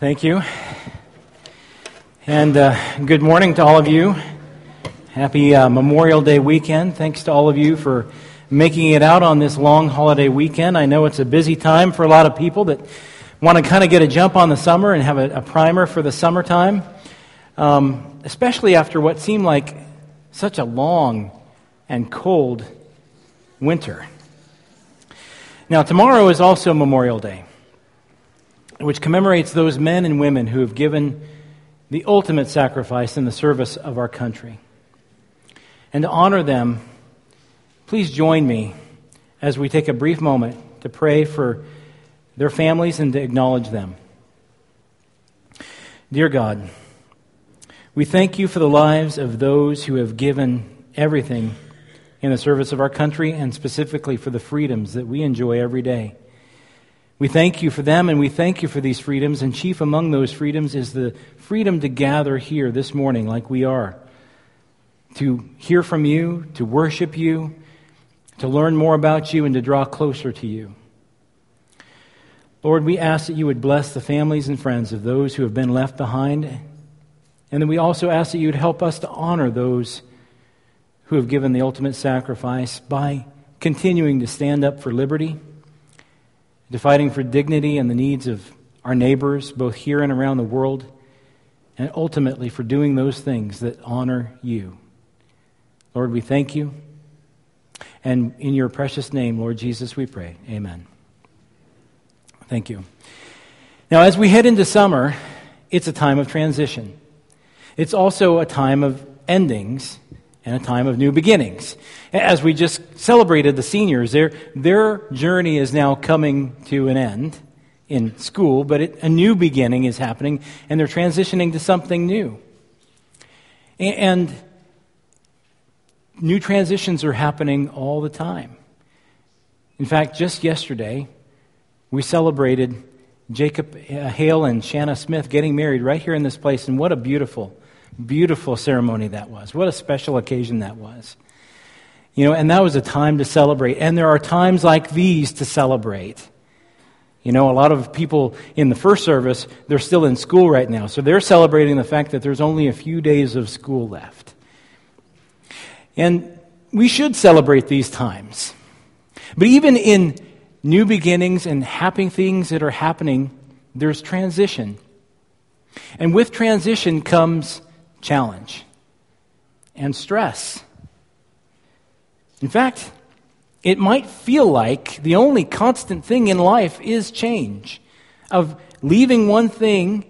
Thank you. And uh, good morning to all of you. Happy uh, Memorial Day weekend. Thanks to all of you for making it out on this long holiday weekend. I know it's a busy time for a lot of people that want to kind of get a jump on the summer and have a, a primer for the summertime, um, especially after what seemed like such a long and cold winter. Now, tomorrow is also Memorial Day, which commemorates those men and women who have given the ultimate sacrifice in the service of our country. And to honor them, please join me as we take a brief moment to pray for their families and to acknowledge them. Dear God, we thank you for the lives of those who have given everything in the service of our country and specifically for the freedoms that we enjoy every day. We thank you for them and we thank you for these freedoms, and chief among those freedoms is the freedom to gather here this morning like we are to hear from you, to worship you, to learn more about you, and to draw closer to you. Lord, we ask that you would bless the families and friends of those who have been left behind. And then we also ask that you would help us to honor those who have given the ultimate sacrifice by continuing to stand up for liberty, to fighting for dignity and the needs of our neighbors, both here and around the world, and ultimately for doing those things that honor you. Lord, we thank you. And in your precious name, Lord Jesus, we pray. Amen. Thank you. Now, as we head into summer, it's a time of transition. It's also a time of endings and a time of new beginnings. As we just celebrated the seniors, their, their journey is now coming to an end in school, but it, a new beginning is happening, and they're transitioning to something new. And new transitions are happening all the time. In fact, just yesterday, we celebrated Jacob uh, Hale and Shanna Smith getting married right here in this place, and what a beautiful, beautiful ceremony that was. What a special occasion that was. You know, and that was a time to celebrate. And there are times like these to celebrate. You know, a lot of people in the first service, they're still in school right now. So they're celebrating the fact that there's only a few days of school left. And we should celebrate these times. But even in new beginnings and happy things that are happening, there's transition. And with transition comes challenge and stress. In fact, it might feel like the only constant thing in life is change, of leaving one thing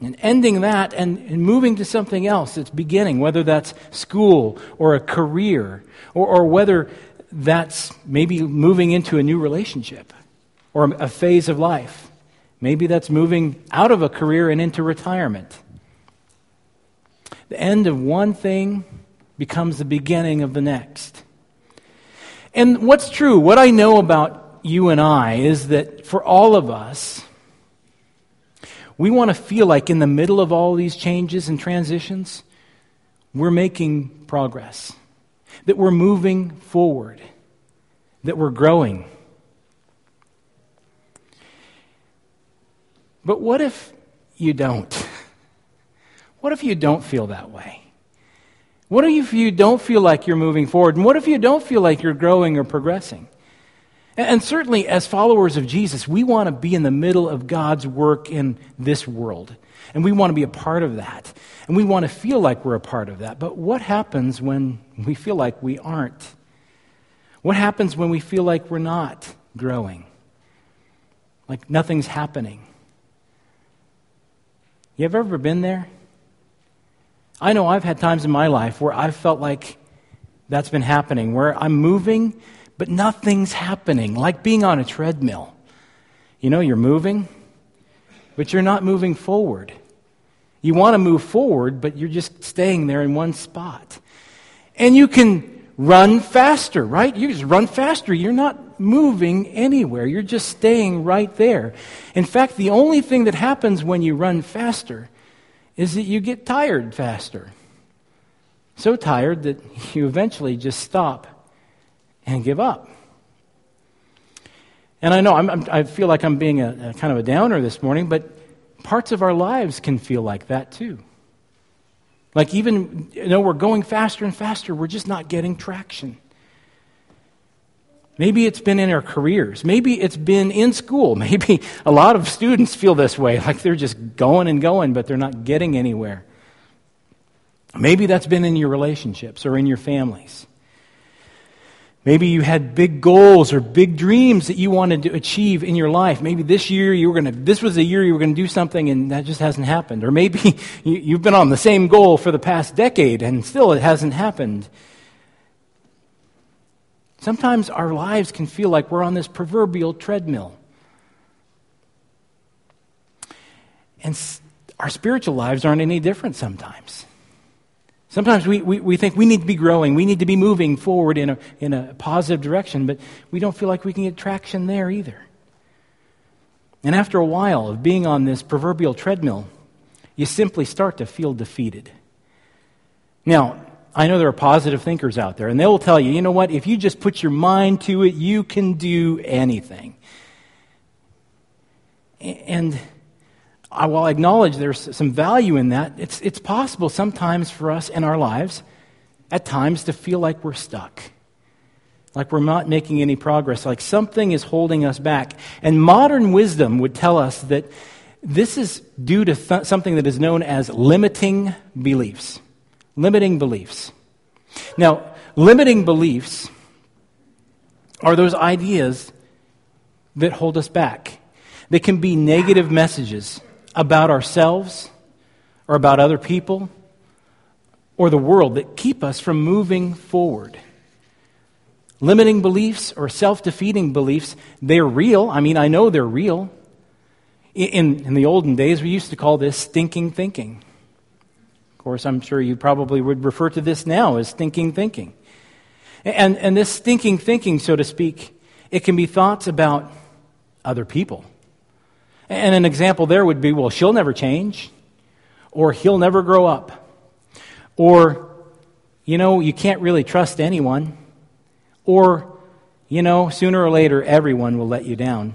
and ending that and, and, moving to something else that's beginning, whether that's school or a career, or, or whether that's maybe moving into a new relationship or a phase of life. Maybe that's moving out of a career and into retirement. The end of one thing becomes the beginning of the next. And what's true, what I know about you and I, is that for all of us, we want to feel like in the middle of all these changes and transitions, we're making progress, that we're moving forward, that we're growing. But what if you don't? What if you don't feel that way? What if you don't feel like you're moving forward? And what if you don't feel like you're growing or progressing? And certainly, as followers of Jesus, we want to be in the middle of God's work in this world. And we want to be a part of that. And we want to feel like we're a part of that. But what happens when we feel like we aren't? What happens when we feel like we're not growing? Like nothing's happening? You have ever been there? I know I've had times in my life where I've felt like that's been happening, where I'm moving but nothing's happening, like being on a treadmill. You know, you're moving, but you're not moving forward. You want to move forward, but you're just staying there in one spot. And you can run faster, right? You just run faster. You're not moving anywhere. You're just staying right there. In fact, the only thing that happens when you run faster is that you get tired faster. So tired that you eventually just stop and give up. And I know I'm, I'm, i feel like I'm being a, a, kind of a downer this morning, but parts of our lives can feel like that too. Like, even, you know, we're going faster and faster, we're just not getting traction. Maybe it's been in our careers. Maybe it's been in school. Maybe a lot of students feel this way, like they're just going and going, but they're not getting anywhere. Maybe that's been in your relationships or in your families. Maybe you had big goals or big dreams that you wanted to achieve in your life. Maybe this year you were going to, this was the year you were going to do something and that just hasn't happened. Or maybe you, have been on the same goal for the past decade and still it hasn't happened. Sometimes our lives can feel like we're on this proverbial treadmill. And our spiritual lives aren't any different sometimes. Sometimes we, we, we, think we need to be growing, we need to be moving forward in a, in a positive direction, but we don't feel like we can get traction there either. And after a while of being on this proverbial treadmill, you simply start to feel defeated. Now, I know there are positive thinkers out there, and they will tell you, you know what, if you just put your mind to it, you can do anything. And I will acknowledge there's some value in that. It's, it's possible sometimes for us in our lives, at times, to feel like we're stuck, like we're not making any progress, like something is holding us back. And modern wisdom would tell us that this is due to th- something that is known as limiting beliefs. Limiting beliefs. Now, limiting beliefs are those ideas that hold us back. They can be negative messages about ourselves or about other people or the world that keep us from moving forward. Limiting beliefs or self defeating beliefs, they're real. I mean, I know they're real. In, in the olden days, we used to call this stinking thinking. Course, I'm sure you probably would refer to this now as thinking thinking. And, and this thinking thinking, so to speak, it can be thoughts about other people and an example there would be well, she'll never change, or he'll never grow up, or, you know, you can't really trust anyone, or, you know, sooner or later everyone will let you down.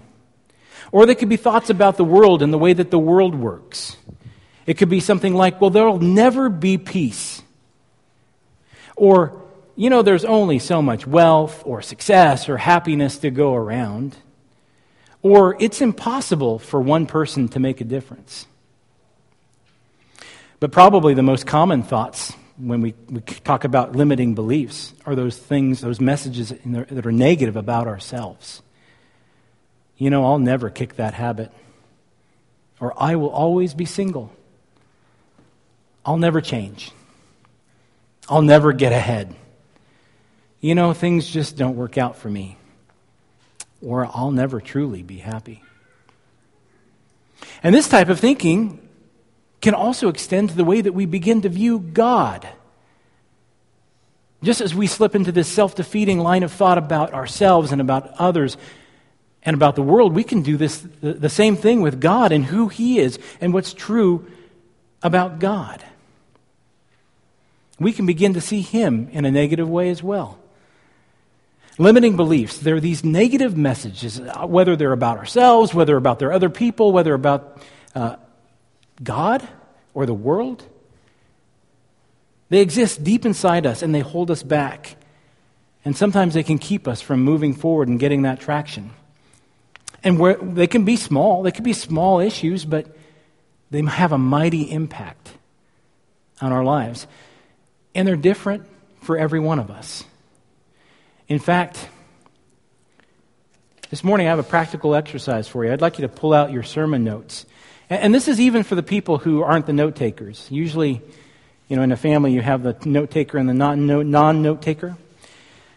Or they could be thoughts about the world and the way that the world works. It could be something like, well, there'll never be peace. Or, you know, there's only so much wealth or success or happiness to go around or it's impossible for one person to make a difference. But probably the most common thoughts when we, we talk about limiting beliefs are those things, those messages the, that are negative about ourselves. You know, I'll never kick that habit. Or I will always be single. I'll never change. I'll never get ahead. You know, things just don't work out for me or I'll never truly be happy. And this type of thinking can also extend to the way that we begin to view God. Just as we slip into this self defeating line of thought about ourselves and about others and about the world, we can do this the same thing with God and who He is and what's true about God. We can begin to see Him in a negative way as well. Limiting beliefs. There are these negative messages, whether they're about ourselves, whether about their other people, whether about uh, God or the world. They exist deep inside us and they hold us back. And sometimes they can keep us from moving forward and getting that traction. And where, they can be small, they can be small issues, but they have a mighty impact on our lives. And they're different for every one of us. In fact, this morning I have a practical exercise for you. I'd like you to pull out your sermon notes. And this is even for the people who aren't the note takers. Usually, you know, in a family you have the note taker and the non note taker.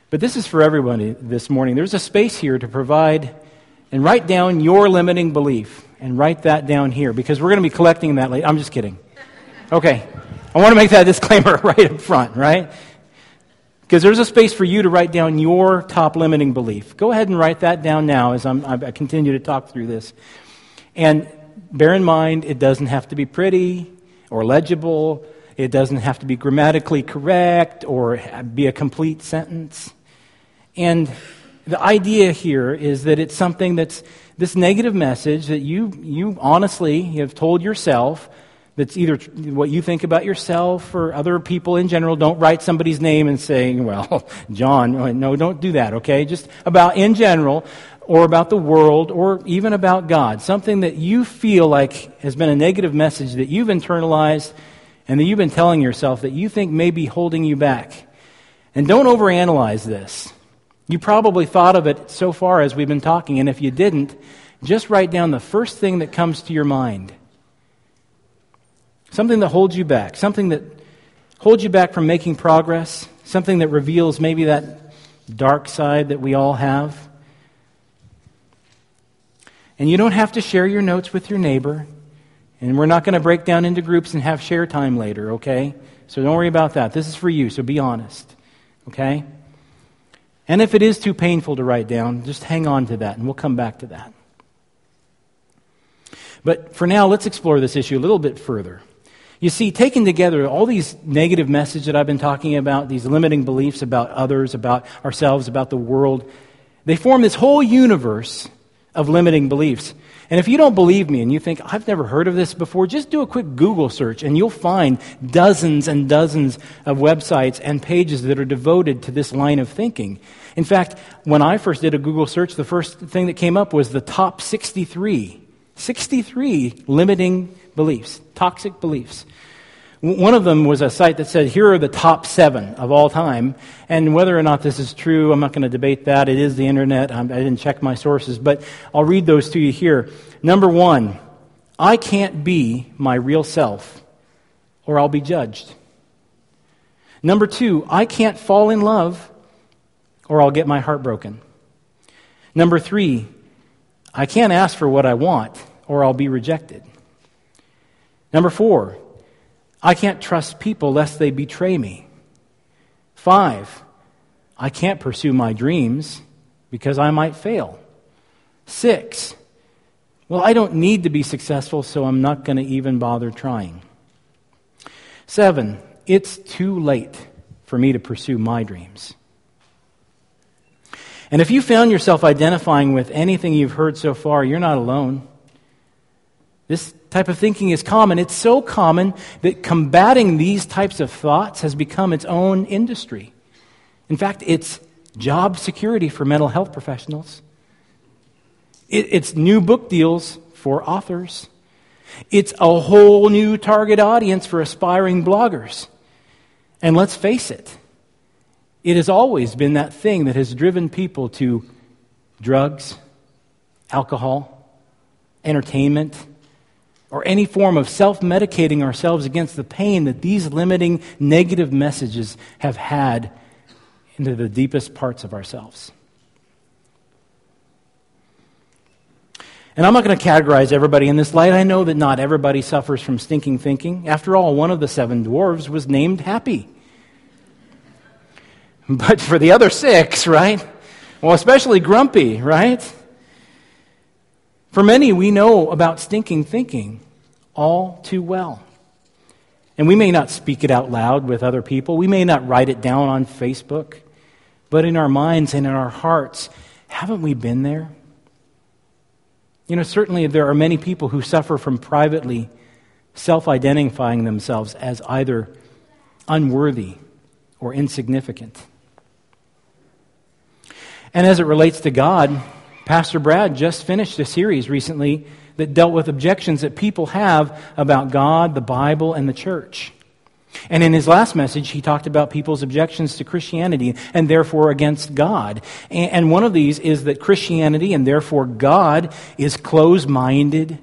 But this is for everybody this morning. There's a space here to provide and write down your limiting belief and write that down here because we're going to be collecting that later. I'm just kidding. Okay. I want to make that disclaimer right up front, right? Because there's a space for you to write down your top limiting belief. Go ahead and write that down now as I'm, i continue to talk through this. And bear in mind, it doesn't have to be pretty or legible. It doesn't have to be grammatically correct or be a complete sentence. And the idea here is that it's something that's, this negative message that you, you honestly have told yourself that's either what you think about yourself or other people in general. Don't write somebody's name and say, well, John. Uh, no, don't do that, okay? Just about in general or about the world or even about God. Something that you feel like has been a negative message that you've internalized and that you've been telling yourself that you think may be holding you back. And don't overanalyze this. You probably thought of it so far as we've been talking, and if you didn't, just write down the first thing that comes to your mind. Something that holds you back, something that holds you back from making progress, something that reveals maybe that dark side that we all have. And you don't have to share your notes with your neighbor. And we're not going to break down into groups and have share time later, okay? So don't worry about that. This is for you, so be honest, okay? And if it is too painful to write down, just hang on to that, and we'll come back to that. But for now, let's explore this issue a little bit further. You see, taken together, all these negative messages that I've been talking about, these limiting beliefs about others, about ourselves, about the world, they form this whole universe of limiting beliefs. And if you don't believe me and you think, I've never heard of this before, just do a quick Google search and you'll find dozens and dozens of websites and pages that are devoted to this line of thinking. In fact, when I first did a Google search, the first thing that came up was the top 63. 63 limiting beliefs, toxic beliefs. One of them was a site that said, here are the top seven of all time. And whether or not this is true, I'm not going to debate that. It is the internet. I didn't check my sources, but I'll read those to you here. Number one, I can't be my real self or I'll be judged. Number two, I can't fall in love or I'll get my heart broken. Number three, I can't ask for what I want or I'll be rejected. Number four, I can't trust people lest they betray me. Five, I can't pursue my dreams because I might fail. Six, well, I don't need to be successful, so I'm not going to even bother trying. Seven, it's too late for me to pursue my dreams. And if you found yourself identifying with anything you've heard so far, you're not alone. This type of thinking is common. It's so common that combating these types of thoughts has become its own industry. In fact, it's job security for mental health professionals, it, it's new book deals for authors, it's a whole new target audience for aspiring bloggers. And let's face it, it has always been that thing that has driven people to drugs, alcohol, entertainment or any form of self medicating ourselves against the pain that these limiting negative messages have had into the deepest parts of ourselves. And I'm not going to categorize everybody in this light. I know that not everybody suffers from stinking thinking. After all, one of the seven dwarves was named Happy. But for the other six, right? Well, especially Grumpy, right? For many, we know about stinking thinking all too well. And we may not speak it out loud with other people, we may not write it down on Facebook, but in our minds and in our hearts, haven't we been there? You know, certainly there are many people who suffer from privately self identifying themselves as either unworthy or insignificant. And as it relates to God, Pastor Brad just finished a series recently that dealt with objections that people have about God, the Bible, and the church. And in his last message, he talked about people's objections to Christianity and therefore against God. And one of these is that Christianity and therefore God is closed minded,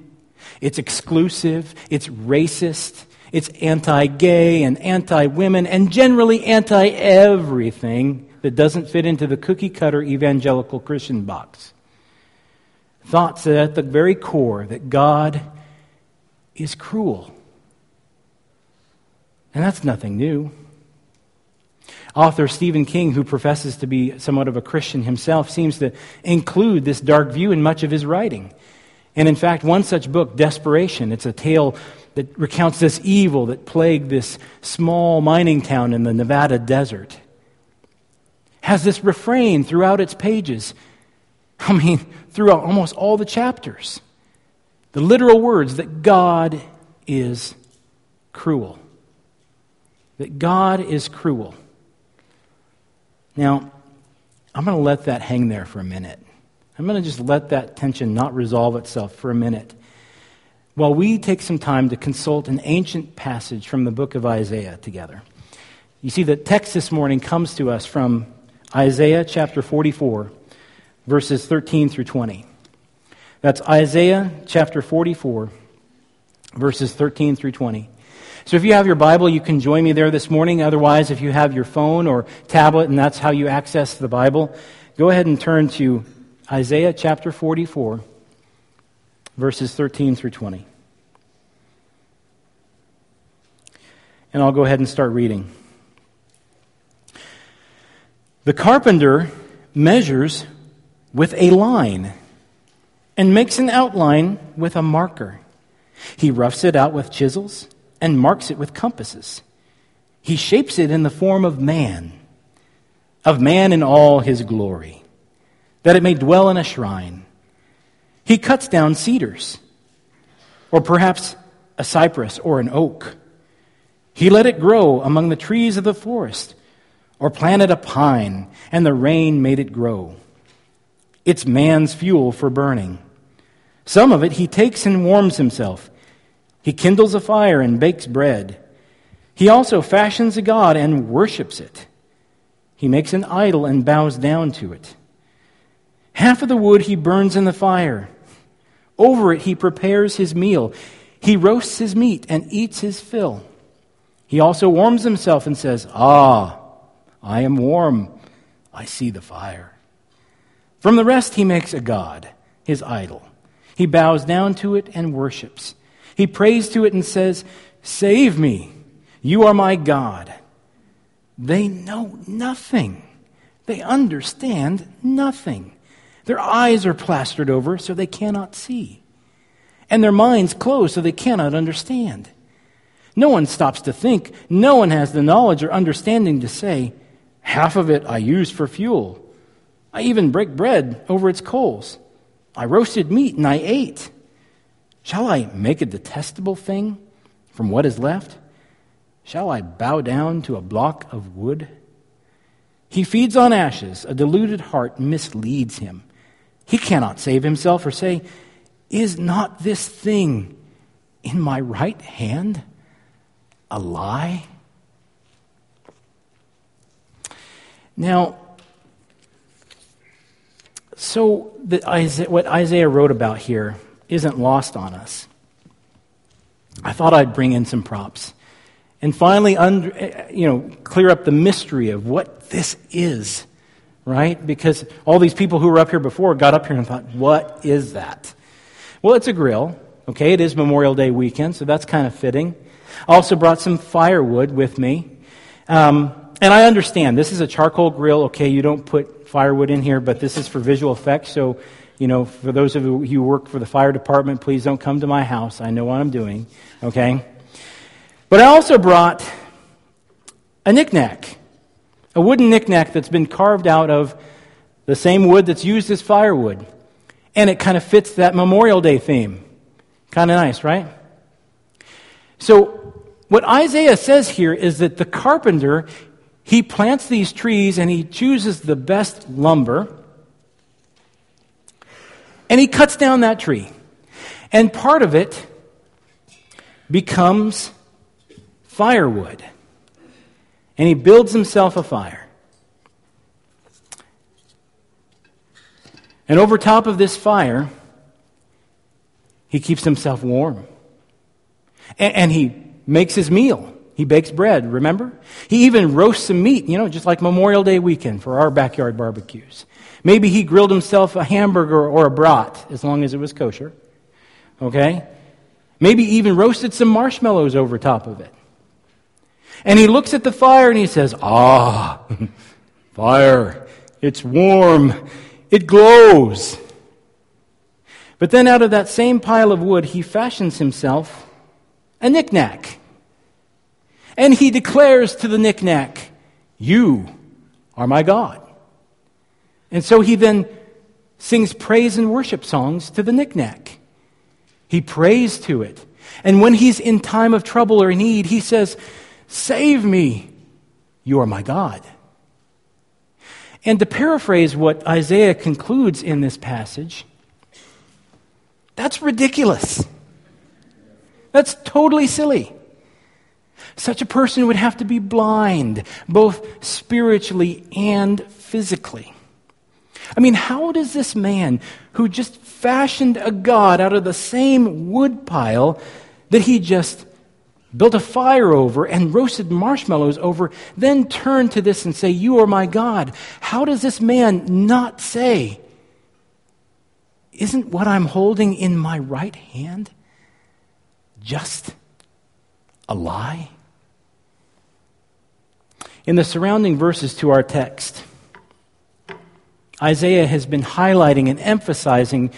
it's exclusive, it's racist, it's anti gay and anti women, and generally anti everything that doesn't fit into the cookie cutter evangelical Christian box thoughts at the very core that God is cruel. And that's nothing new. Author Stephen King, who professes to be somewhat of a Christian himself, seems to include this dark view in much of his writing. And in fact, one such book, Desperation, it's a tale that recounts this evil that plagued this small mining town in the Nevada desert, has this refrain throughout its pages I mean, throughout almost all the chapters. The literal words that God is cruel. That God is cruel. Now, I'm going to let that hang there for a minute. I'm going to just let that tension not resolve itself for a minute while we take some time to consult an ancient passage from the book of Isaiah together. You see, the text this morning comes to us from Isaiah chapter 44, verses 13 through 20. That's Isaiah chapter 44, verses 13 through 20. So if you have your Bible, you can join me there this morning. Otherwise, if you have your phone or tablet and that's how you access the Bible, go ahead and turn to Isaiah chapter 44, verses 13 through 20. And I'll go ahead and start reading. The carpenter measures with a line and makes an outline with a marker. He roughs it out with chisels and marks it with compasses. He shapes it in the form of man, of man in all his glory, that it may dwell in a shrine. He cuts down cedars, or perhaps a cypress or an oak. He let it grow among the trees of the forest, or planted a pine, and the rain made it grow. It's man's fuel for burning. Some of it he takes and warms himself. He kindles a fire and bakes bread. He also fashions a god and worships it. He makes an idol and bows down to it. Half of the wood he burns in the fire. Over it he prepares his meal. He roasts his meat and eats his fill. He also warms himself and says, Ah, I am warm. I see the fire. From the rest he makes a god, his idol. He bows down to it and worships. He prays to it and says, Save me. You are my God. They know nothing. They understand nothing. Their eyes are plastered over so they cannot see, and their minds closed so they cannot understand. No one stops to think. No one has the knowledge or understanding to say, Half of it I use for fuel. I even break bread over its coals. I roasted meat and I ate. Shall I make a detestable thing from what is left? Shall I bow down to a block of wood? He feeds on ashes. A deluded heart misleads him. He cannot save himself or say, Is not this thing in my right hand a lie? Now, so Isaiah, what Isaiah wrote about here isn't lost on us. I thought I'd bring in some props and finally, under, eh, you know, clear up the mystery of what this is, right? Because all these people who were up here before got up here and thought, "What is that?" Well, it's a grill. Okay, it is Memorial Day weekend, so that's kind of fitting. I also brought some firewood with me. Um, and I understand this is a charcoal grill. Okay, you don't put firewood in here, but this is for visual effects. So you know, for those of you who work for the fire department, please don't come to my house. I know what I'm doing, okay? But I also brought a knickknack, a wooden knickknack that's been carved out of the same wood that's used as firewood. And it kind of fits that Memorial Day theme. Kind of nice, right? So, what Isaiah says here is that the carpenter, he plants these trees and he chooses the best lumber and he cuts down that tree. And part of it becomes firewood. And he builds himself a fire. And over top of this fire, he keeps himself warm. And, and, he makes his meal. He bakes bread, remember? He even roasts some meat, you know, just like Memorial Day weekend for our backyard barbecues. Maybe he grilled himself a hamburger or a brat, as long as it was kosher. Okay? Maybe even roasted some marshmallows over top of it. And he looks at the fire and he says, Ah, fire. It's warm. It glows. But then out of that same pile of wood, he fashions himself a knickknack. And he declares to the knickknack, You are my God. And so he then sings praise and worship songs to the knickknack. He prays to it. And when he's in time of trouble or need, he says, Save me, you are my God. And to paraphrase what Isaiah concludes in this passage, that's ridiculous. That's totally silly. Such a person would have to be blind, both spiritually and physically. I mean, how does this man who just fashioned a god out of the same wood pile that he just built a fire over and roasted marshmallows over, then turn to this and say, You are my God? How does this man not say, Isn't what I'm holding in my right hand just a lie? In the surrounding verses to our text, Isaiah has been highlighting and emphasizing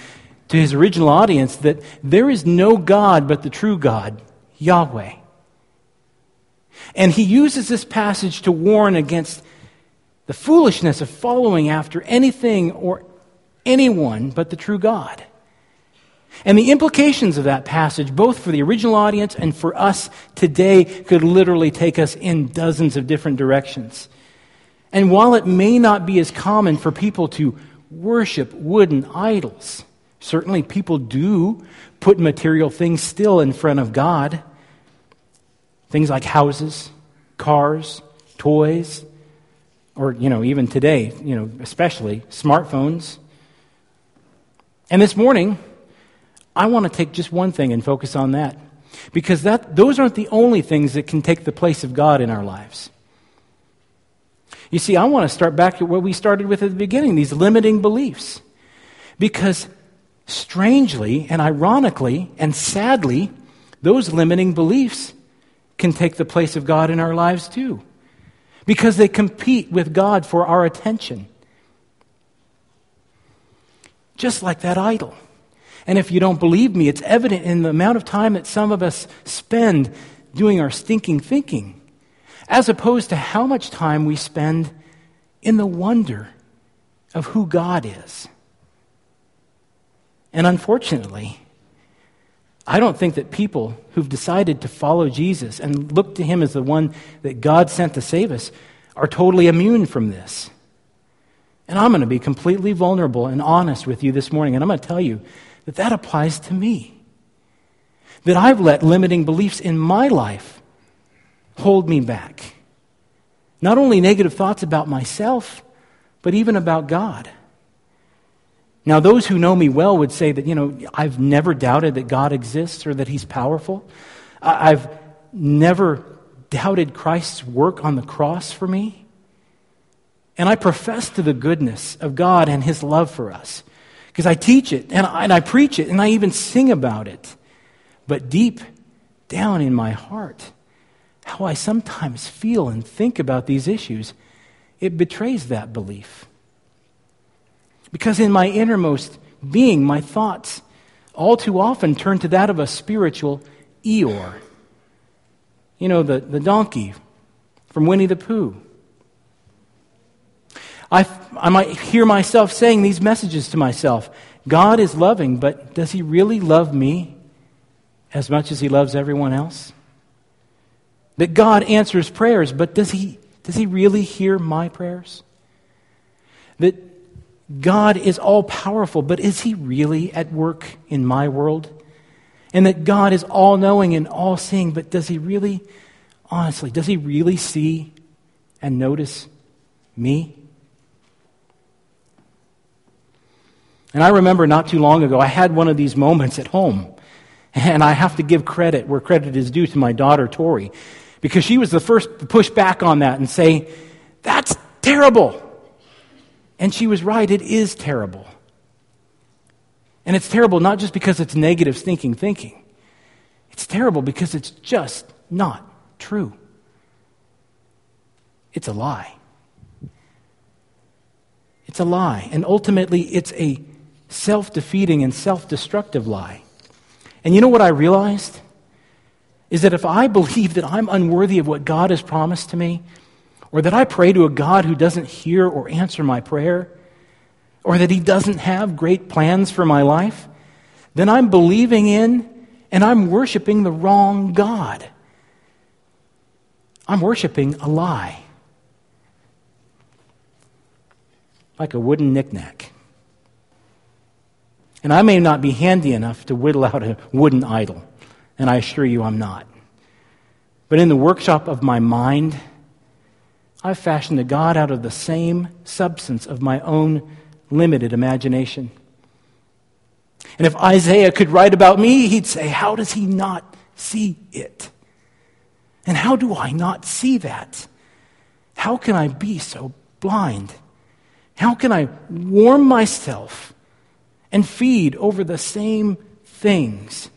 to his original audience that there is no God but the true God, Yahweh. And he uses this passage to warn against the foolishness of following after anything or anyone but the true God. And the implications of that passage, both for the original audience and for us today, could literally take us in dozens of different directions. And while it may not be as common for people to worship wooden idols, certainly people do put material things still in front of God. Things like houses, cars, toys, or, you know, even today, you know, especially smartphones. And this morning, I want to take just one thing and focus on that. Because that, those aren't the only things that can take the place of God in our lives. You see, I want to start back at what we started with at the beginning these limiting beliefs. Because strangely and ironically and sadly, those limiting beliefs can take the place of God in our lives too. Because they compete with God for our attention. Just like that idol. And if you don't believe me, it's evident in the amount of time that some of us spend doing our stinking thinking, as opposed to how much time we spend in the wonder of who God is. And unfortunately, I don't think that people who've decided to follow Jesus and look to him as the one that God sent to save us are totally immune from this. And I'm going to be completely vulnerable and honest with you this morning, and I'm going to tell you that that applies to me. That I've let limiting beliefs in my life hold me back. Not only negative thoughts about myself, but even about God. Now, those who know me well would say that, you know, I've never doubted that God exists or that He's powerful. I've never doubted Christ's work on the cross for me. And I profess to the goodness of God and His love for us because I teach it and I, and I preach it and I even sing about it. But deep down in my heart, how I sometimes feel and think about these issues, it betrays that belief. Because in my innermost being, my thoughts all too often turn to that of a spiritual Eeyore. You know, the, the donkey from Winnie the Pooh. I, I might hear myself saying these messages to myself God is loving, but does he really love me as much as he loves everyone else? That God answers prayers, but does he, does he really hear my prayers? That God is all powerful, but is he really at work in my world? And that God is all knowing and all seeing, but does he really, honestly, does he really see and notice me? And I remember not too long ago, I had one of these moments at home. And I have to give credit where credit is due to my daughter, Tori, because she was the first to push back on that and say, That's terrible. And she was right, it is terrible. And it's terrible not just because it's negative thinking thinking, it's terrible because it's just not true. It's a lie. It's a lie. And ultimately, it's a self defeating and self destructive lie. And you know what I realized? Is that if I believe that I'm unworthy of what God has promised to me, or that I pray to a God who doesn't hear or answer my prayer, or that He doesn't have great plans for my life, then I'm believing in and I'm worshiping the wrong God. I'm worshiping a lie. Like a wooden knickknack. And I may not be handy enough to whittle out a wooden idol, and I assure you I'm not. But in the workshop of my mind, I've fashioned a God out of the same substance of my own limited imagination. And if Isaiah could write about me, he'd say, How does he not see it? And how do I not see that? How can I be so blind? How can I warm myself and feed over the same things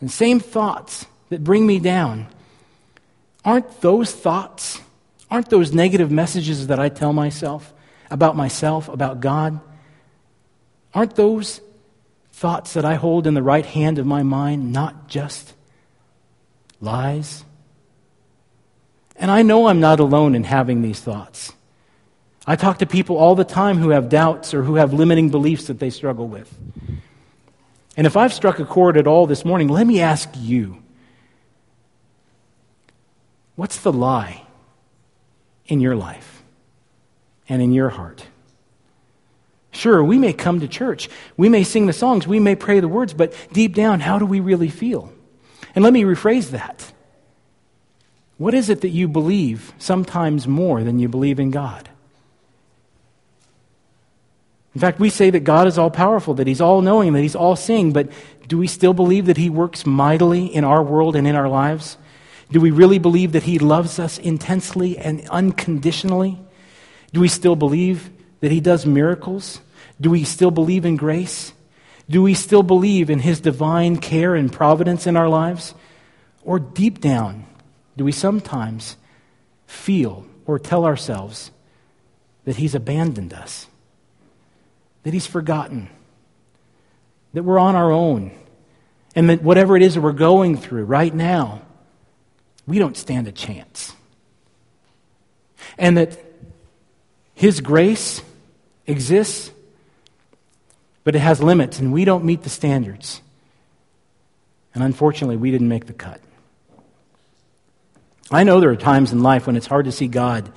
and same thoughts that bring me down? Aren't those thoughts, aren't those negative messages that I tell myself about myself, about God, aren't those thoughts that I hold in the right hand of my mind not just lies? And I know I'm not alone in having these thoughts. I talk to people all the time who have doubts or who have limiting beliefs that they struggle with. And if I've struck a chord at all this morning, let me ask you what's the lie in your life and in your heart? Sure, we may come to church, we may sing the songs, we may pray the words, but deep down, how do we really feel? And let me rephrase that. What is it that you believe sometimes more than you believe in God? In fact, we say that God is all powerful, that He's all knowing, that He's all seeing, but do we still believe that He works mightily in our world and in our lives? Do we really believe that He loves us intensely and unconditionally? Do we still believe that He does miracles? Do we still believe in grace? Do we still believe in His divine care and providence in our lives? Or deep down, do we sometimes feel or tell ourselves that He's abandoned us? That He's forgotten, that we're on our own, and that whatever it is that we're going through right now, we don't stand a chance. And that His grace exists, but it has limits, and we don't meet the standards. And unfortunately, we didn't make the cut. I know there are times in life when it's hard to see God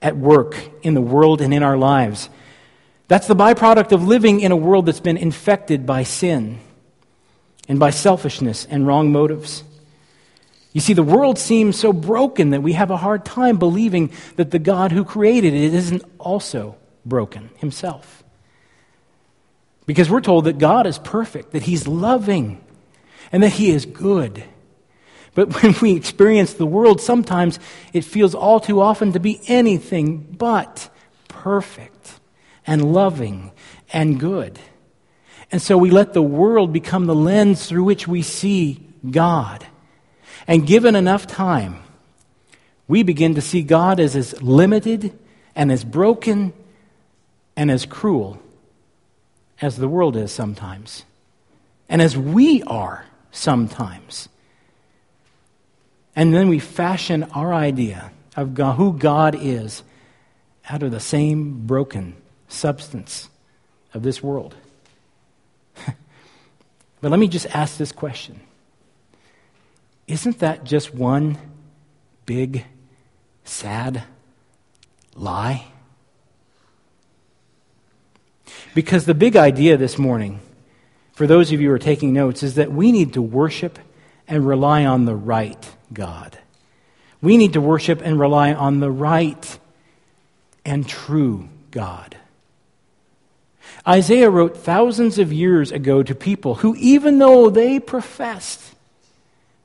at work in the world and in our lives. That's the byproduct of living in a world that's been infected by sin and by selfishness and wrong motives. You see, the world seems so broken that we have a hard time believing that the God who created it isn't also broken himself. Because we're told that God is perfect, that He's loving, and that He is good. But when we experience the world, sometimes it feels all too often to be anything but perfect and loving and good. And so we let the world become the lens through which we see God. And given enough time, we begin to see God as as limited and as broken and as cruel as the world is sometimes, and as we are sometimes. And then we fashion our idea of God, who God is out of the same broken substance of this world. but let me just ask this question Isn't that just one big, sad lie? Because the big idea this morning, for those of you who are taking notes, is that we need to worship and rely on the right God. We need to worship and rely on the right and true God. Isaiah wrote thousands of years ago to people who, even though they professed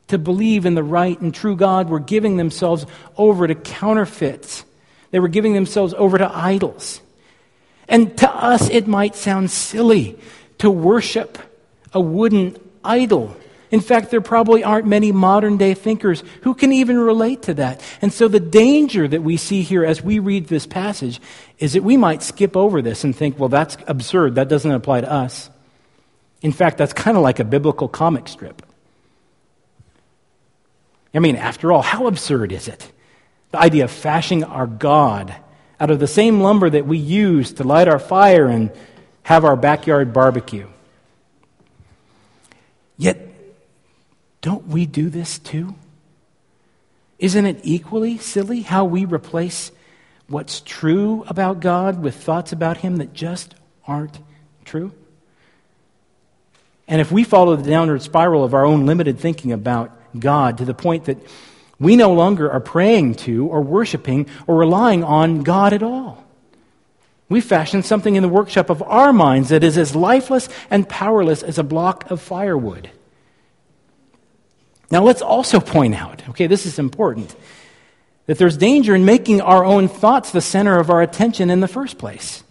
to believe in the right and true God, were giving themselves over to counterfeits. They were giving themselves over to idols. And to us, it might sound silly to worship a wooden idol in fact, there probably aren't many modern day thinkers who can even relate to that. And so the danger that we see here as we read this passage is that we might skip over this and think, well, that's absurd. That doesn't apply to us. In fact, that's kind of like a biblical comic strip. I mean, after all, how absurd is it? The idea of fashioning our God out of the same lumber that we use to light our fire and have our backyard barbecue. Yet, don't we do this too? Isn't it equally silly how we replace what's true about God with thoughts about Him that just aren't true? And if we follow the downward spiral of our own limited thinking about God to the point that we no longer are praying to or worshiping or relying on God at all, we fashion something in the workshop of our minds that is as lifeless and powerless as a block of firewood. Now, let's also point out, okay, this is important, that there's danger in making our own thoughts the center of our attention in the first place.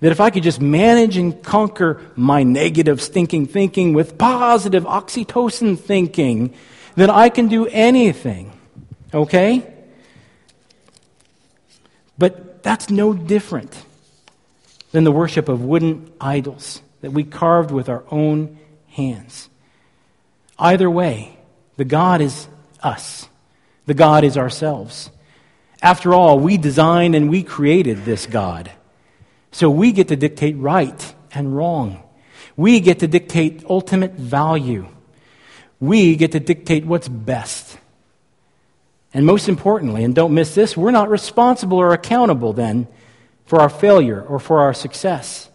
That if I could just manage and conquer my negative stinking thinking with positive oxytocin thinking, then I can do anything. Okay? But that's no different than the worship of wooden idols that we carved with our own hands. Either way, the God is us, the God is ourselves. After all, we designed and we created this God. So we get to dictate right and wrong. We get to dictate ultimate value. We get to dictate what's best. And most importantly, and don't miss this, we're not responsible or accountable then for our failure or for our success.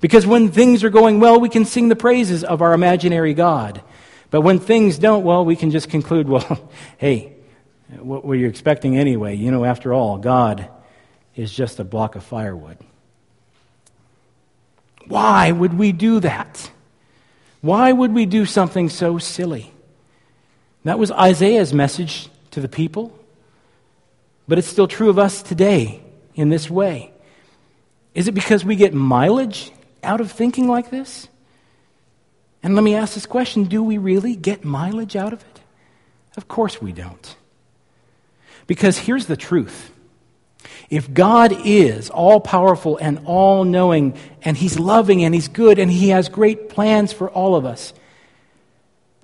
Because when things are going well, we can sing the praises of our imaginary God. But when things don't, well, we can just conclude, well, hey, what were you expecting anyway? You know, after all, God is just a block of firewood. Why would we do that? Why would we do something so silly? That was Isaiah's message to the people, but it's still true of us today in this way. Is it because we get mileage out of thinking like this? And let me ask this question do we really get mileage out of it? Of course we don't. Because here's the truth if God is all powerful and all knowing, and He's loving and He's good and He has great plans for all of us,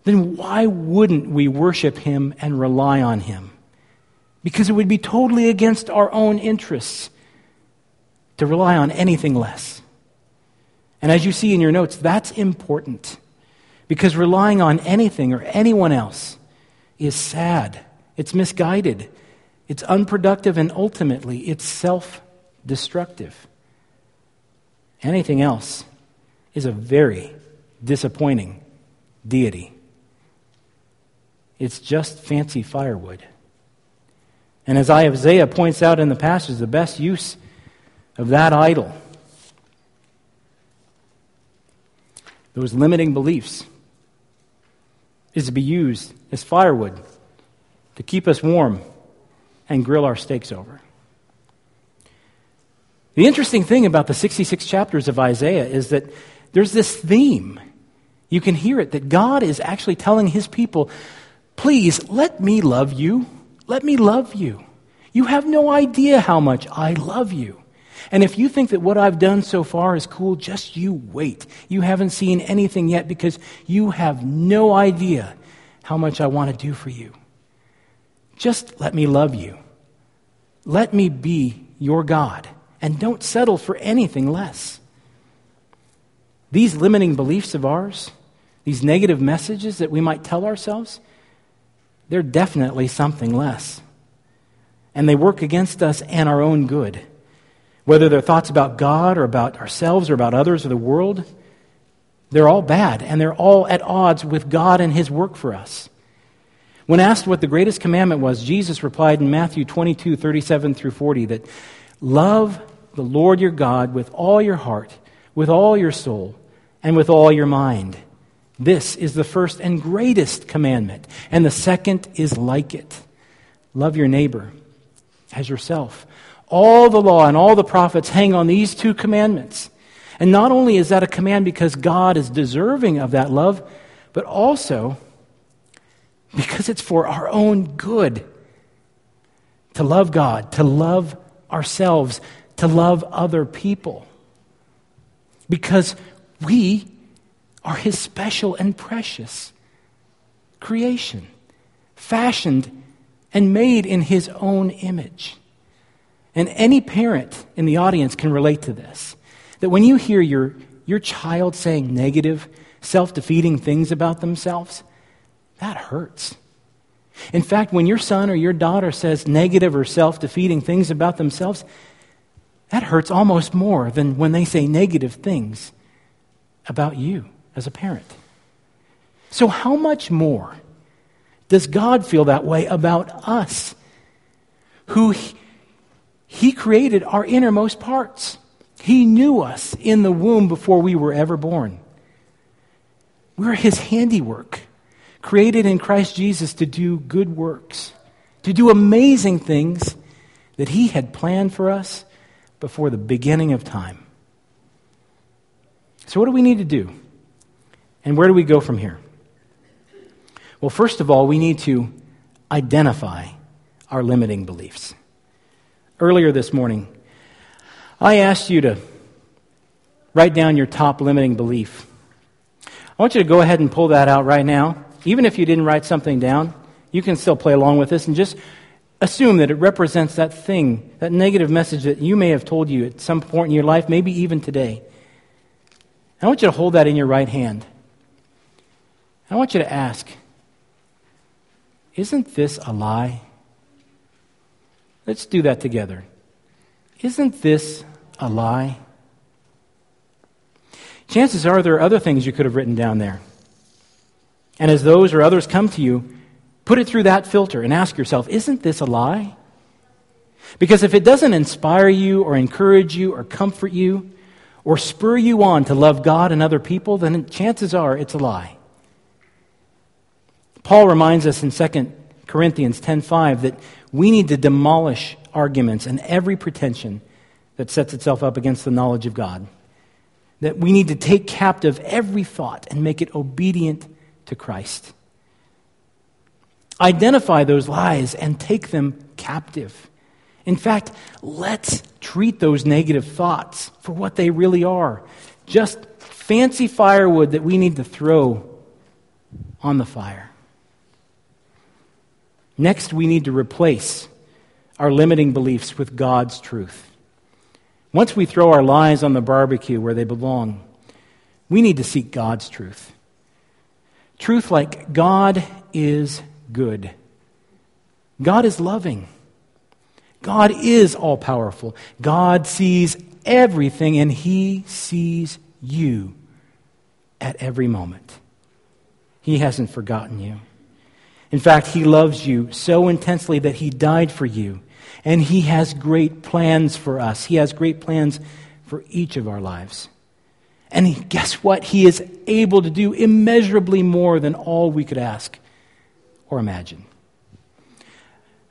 then why wouldn't we worship Him and rely on Him? Because it would be totally against our own interests to rely on anything less. And as you see in your notes, that's important. Because relying on anything or anyone else is sad, it's misguided, it's unproductive, and ultimately it's self destructive. Anything else is a very disappointing deity. It's just fancy firewood. And as Isaiah points out in the passage, the best use of that idol, those limiting beliefs, is to be used as firewood to keep us warm and grill our steaks over. The interesting thing about the 66 chapters of Isaiah is that there's this theme. You can hear it that God is actually telling his people, please let me love you. Let me love you. You have no idea how much I love you. And if you think that what I've done so far is cool, just you wait. You haven't seen anything yet because you have no idea how much I want to do for you. Just let me love you. Let me be your God. And don't settle for anything less. These limiting beliefs of ours, these negative messages that we might tell ourselves, they're definitely something less. And they work against us and our own good. Whether they're thoughts about God or about ourselves or about others or the world, they're all bad and they're all at odds with God and His work for us. When asked what the greatest commandment was, Jesus replied in Matthew 22, 37 through 40 that love the Lord your God with all your heart, with all your soul, and with all your mind. This is the first and greatest commandment, and the second is like it. Love your neighbor as yourself. All the law and all the prophets hang on these two commandments. And not only is that a command because God is deserving of that love, but also because it's for our own good to love God, to love ourselves, to love other people. Because we are His special and precious creation, fashioned and made in His own image. And any parent in the audience can relate to this. That when you hear your, your child saying negative, self defeating things about themselves, that hurts. In fact, when your son or your daughter says negative or self defeating things about themselves, that hurts almost more than when they say negative things about you as a parent. So, how much more does God feel that way about us, who He created our innermost parts? He knew us in the womb before we were ever born. We're His handiwork, created in Christ Jesus to do good works, to do amazing things that He had planned for us before the beginning of time. So, what do we need to do? And where do we go from here? Well, first of all, we need to identify our limiting beliefs. Earlier this morning, I asked you to write down your top limiting belief. I want you to go ahead and pull that out right now. Even if you didn't write something down, you can still play along with this and just assume that it represents that thing, that negative message that you may have told you at some point in your life, maybe even today. I want you to hold that in your right hand. I want you to ask, isn't this a lie? Let's do that together. Isn't this a lie? Chances are there are other things you could have written down there. And as those or others come to you, put it through that filter and ask yourself, isn't this a lie? Because if it doesn't inspire you or encourage you or comfort you or spur you on to love God and other people, then chances are it's a lie. Paul reminds us in 2 Corinthians 10:5 that we need to demolish arguments and every pretension that sets itself up against the knowledge of God. That we need to take captive every thought and make it obedient to Christ. Identify those lies and take them captive. In fact, let's treat those negative thoughts for what they really are just fancy firewood that we need to throw on the fire. Next, we need to replace our limiting beliefs with God's truth. Once we throw our lies on the barbecue where they belong, we need to seek God's truth. Truth like God is good, God is loving, God is all powerful, God sees everything, and He sees you at every moment. He hasn't forgotten you. In fact, He loves you so intensely that He died for you. And He has great plans for us. He has great plans for each of our lives. And guess what? He is able to do immeasurably more than all we could ask or imagine.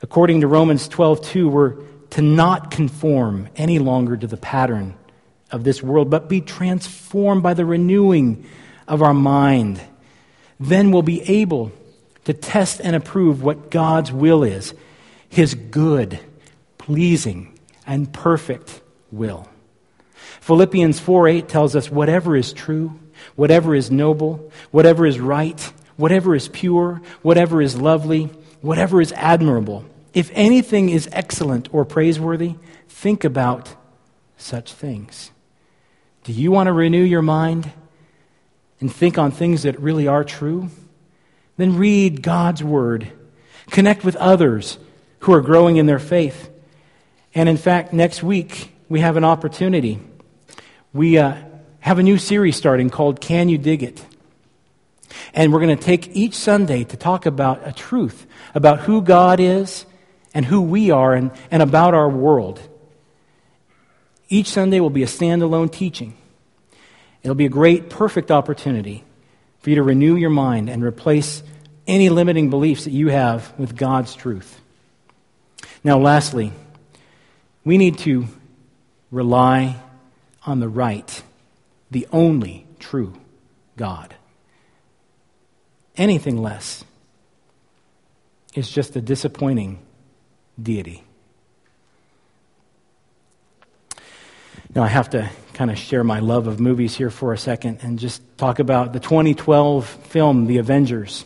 According to Romans 12:2, we're to not conform any longer to the pattern of this world, but be transformed by the renewing of our mind. Then we'll be able to test and approve what God's will is, his good, pleasing, and perfect will. Philippians 4 8 tells us whatever is true, whatever is noble, whatever is right, whatever is pure, whatever is lovely, whatever is admirable, if anything is excellent or praiseworthy, think about such things. Do you want to renew your mind and think on things that really are true? Then read God's Word. Connect with others who are growing in their faith. And in fact, next week, we have an opportunity. We uh, have a new series starting called Can You Dig It? And we're going to take each Sunday to talk about a truth about who God is and who we are and, and about our world. Each Sunday will be a standalone teaching. It'll be a great, perfect opportunity for you to renew your mind and replace any limiting beliefs that you have with God's truth. Now, lastly, we need to rely on the right, the only true God. Anything less is just a disappointing deity. Now, I have to kind of share my love of movies here for a second and just talk about the 2012 film, The Avengers.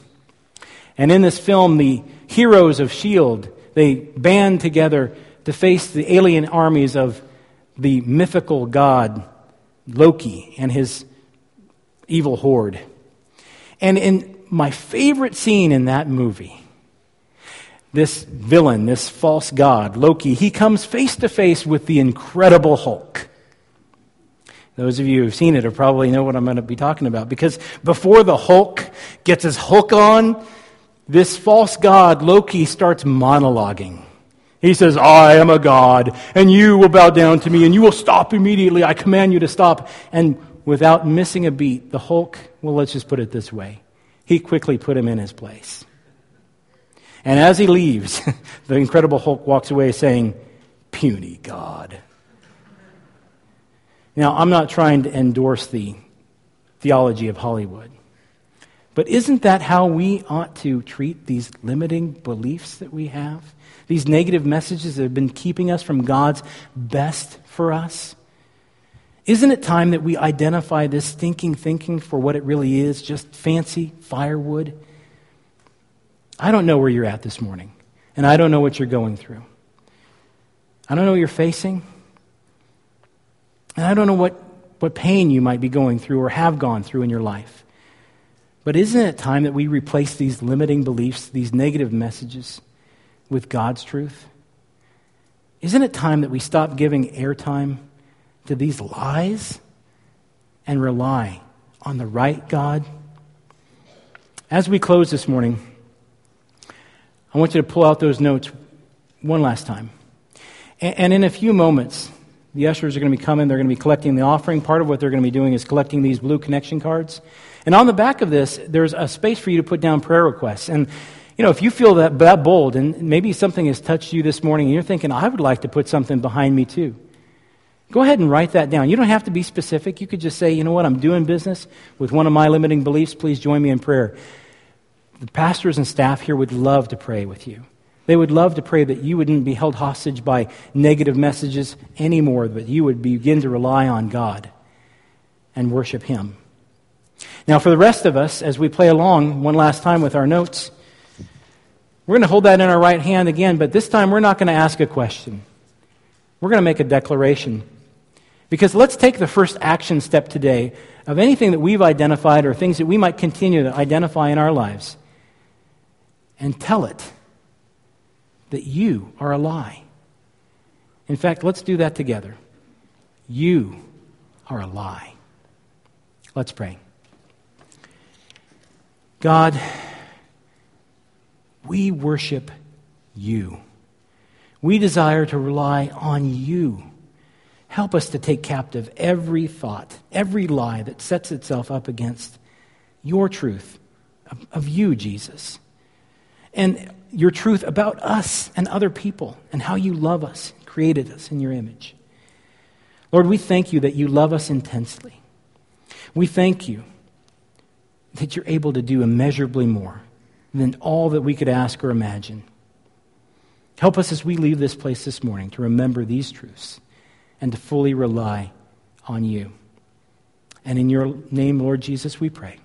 And in this film, the heroes of S.H.I.E.L.D., they band together to face the alien armies of the mythical god Loki and his evil horde. And in my favorite scene in that movie, this villain, this false god, Loki, he comes face to face with the incredible Hulk. Those of you who've seen it probably know what I'm going to be talking about because before the Hulk gets his Hulk on, this false god, Loki, starts monologuing. He says, I am a god, and you will bow down to me, and you will stop immediately. I command you to stop. And without missing a beat, the Hulk, well, let's just put it this way he quickly put him in his place. And as he leaves, the Incredible Hulk walks away saying, Puny God. Now, I'm not trying to endorse the theology of Hollywood, but isn't that how we ought to treat these limiting beliefs that we have? These negative messages that have been keeping us from God's best for us? Isn't it time that we identify this stinking thinking for what it really is just fancy firewood? I don't know where you're at this morning, and I don't know what you're going through. I don't know what you're facing, and I don't know what, what pain you might be going through or have gone through in your life. But isn't it time that we replace these limiting beliefs, these negative messages, with God's truth? Isn't it time that we stop giving airtime to these lies and rely on the right God? As we close this morning, I want you to pull out those notes one last time. And, in a few moments, the ushers are going to be coming. They're going to be collecting the offering. Part of what they're going to be doing is collecting these blue connection cards. And on the back of this, there's a space for you to put down prayer requests. And, you know, if you feel that, that bold and maybe something has touched you this morning and you're thinking, I would like to put something behind me too, go ahead and write that down. You don't have to be specific. You could just say, you know what, I'm doing business with one of my limiting beliefs. Please join me in prayer. The pastors and staff here would love to pray with you. They would love to pray that you wouldn't be held hostage by negative messages anymore, but you would begin to rely on God and worship Him. Now, for the rest of us, as we play along one last time with our notes, we're going to hold that in our right hand again, but this time we're not going to ask a question. We're going to make a declaration. Because let's take the first action step today of anything that we've identified or things that we might continue to identify in our lives and tell it that you are a lie. In fact, let's do that together. You are a lie. Let's pray. God, we worship you. We desire to rely on you. Help us to take captive every thought, every lie that sets itself up against your truth of, of you, Jesus and your truth about us and other people and how you love us, created us in your image. Lord, we thank you that you love us intensely. We thank you that you're able to do immeasurably more than all that we could ask or imagine. Help us as we leave this place this morning to remember these truths and to fully rely on you. And in your name, Lord Jesus, we pray.